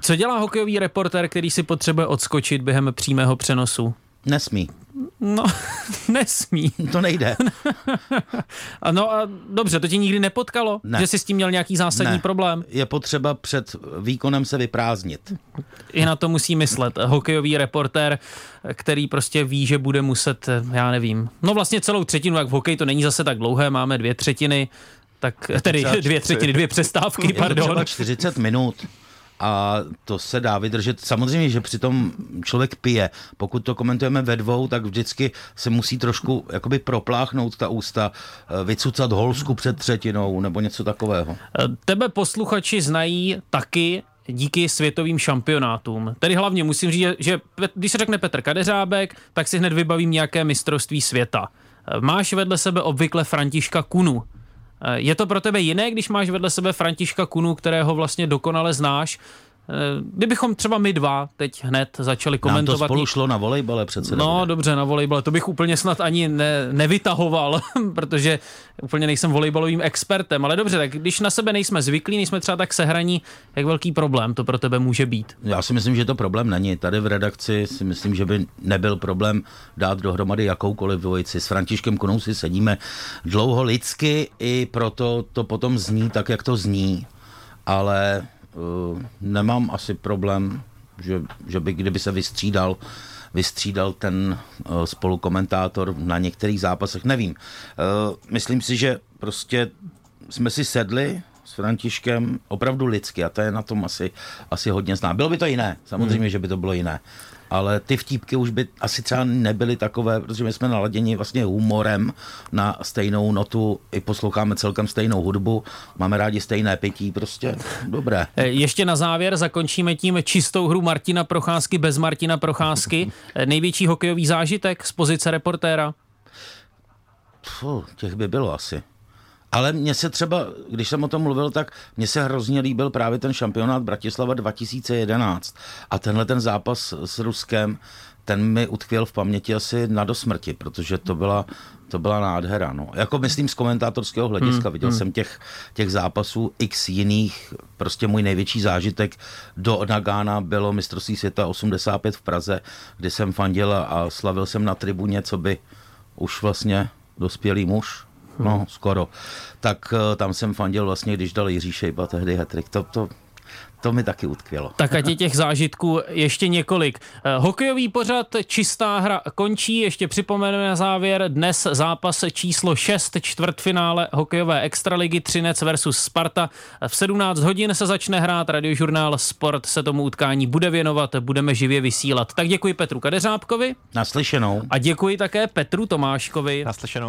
Co dělá hokejový reporter, který si potřebuje odskočit během přímého přenosu? Nesmí, No, nesmí. to nejde. No a dobře, to tě nikdy nepotkalo? Ne. Že jsi s tím měl nějaký zásadní Ne. problém? Je potřeba před výkonem se vyprázdnit. I na to musí myslet. Hokejový reportér, který prostě ví, že bude muset, já nevím, no vlastně celou třetinu, jak v hokeji to není zase tak dlouhé, máme dvě třetiny, tak tedy dvě třetiny, dvě přestávky, pardon. třeba 40 minut. A to se dá vydržet. Samozřejmě, že přitom člověk pije. Pokud to komentujeme ve dvou, tak vždycky se musí trošku jakoby propláchnout ta ústa, eh, vycucat holsku před třetinou nebo něco takového. Tebe posluchači znají taky díky světovým šampionátům. Tedy hlavně musím říct, že když se řekne Petr Kadeřábek, tak si hned vybavím nějaké mistrovství světa. Máš vedle sebe obvykle Františka Kunu. Je to pro tebe jiné, když máš vedle sebe Františka Kunu, kterého vlastně dokonale znáš, Eh, kdybychom třeba my dva teď hned začali komentovat... Nám to spolu šlo na volejbale přece. No nebude. dobře, na volejbale. To bych úplně snad ani ne, nevytahoval, protože úplně nejsem volejbalovým expertem. Ale dobře, tak když na sebe nejsme zvyklí, nejsme třeba tak sehraní, jak velký problém to pro tebe může být? Já si myslím, že to problém není. Tady v redakci si myslím, že by nebyl problém dát dohromady jakoukoliv dvojici. S Františkem Konou si sedíme dlouho lidsky, i proto to potom zní tak, jak to zní. Ale Eh, nemám asi problém, že, že by kdyby se vystřídal, vystřídal ten uh, spolukomentátor na některých zápasech, nevím. Uh, myslím si, že prostě jsme si sedli s Františkem opravdu lidsky a to je na tom asi, asi hodně zná. Bylo by to jiné, samozřejmě, hmm. že by to bylo jiné ale ty vtípky už by asi třeba nebyly takové, protože my jsme naladěni vlastně humorem na stejnou notu, i posloucháme celkem stejnou hudbu, máme rádi stejné pití, prostě dobré. Eh, ještě na závěr zakončíme tím čistou hru Martina Procházky bez Martina Procházky. Eh, největší hokejový zážitek z pozice reportéra? Puh, těch by bylo asi. Ale mně se třeba, když jsem o tom mluvil, tak mně se hrozně líbil právě ten šampionát Bratislava 2011. A tenhle ten zápas s Ruskem, ten mi utkvěl v paměti asi na dosmrti, protože to byla, to byla nádhera. No. Jako myslím z komentátorského hlediska, hmm, viděl hmm. jsem těch, těch zápasů x jiných, prostě můj největší zážitek do Nagána bylo mistrovství světa 85 v Praze, kdy jsem fandil a slavil jsem na tribuně, co by už vlastně dospělý muž, no skoro. Tak uh, tam jsem fandil vlastně, když dal Jiří Šejba tehdy hetrik. To, to, to mi taky utkvělo. Tak ať je těch zážitků ještě několik. Eh, hokejový pořad Čistá hra končí. Ještě připomeneme na závěr dnes zápas číslo 6 čtvrtfinále hokejové extraligy Třinec versus Sparta. V 17 hodin se začne hrát radiožurnál Sport se tomu utkání bude věnovat, budeme živě vysílat. Tak děkuji Petru Kadeřábkovi. Naslyšenou. A děkuji také Petru Tomáškovi. Naslyšenou.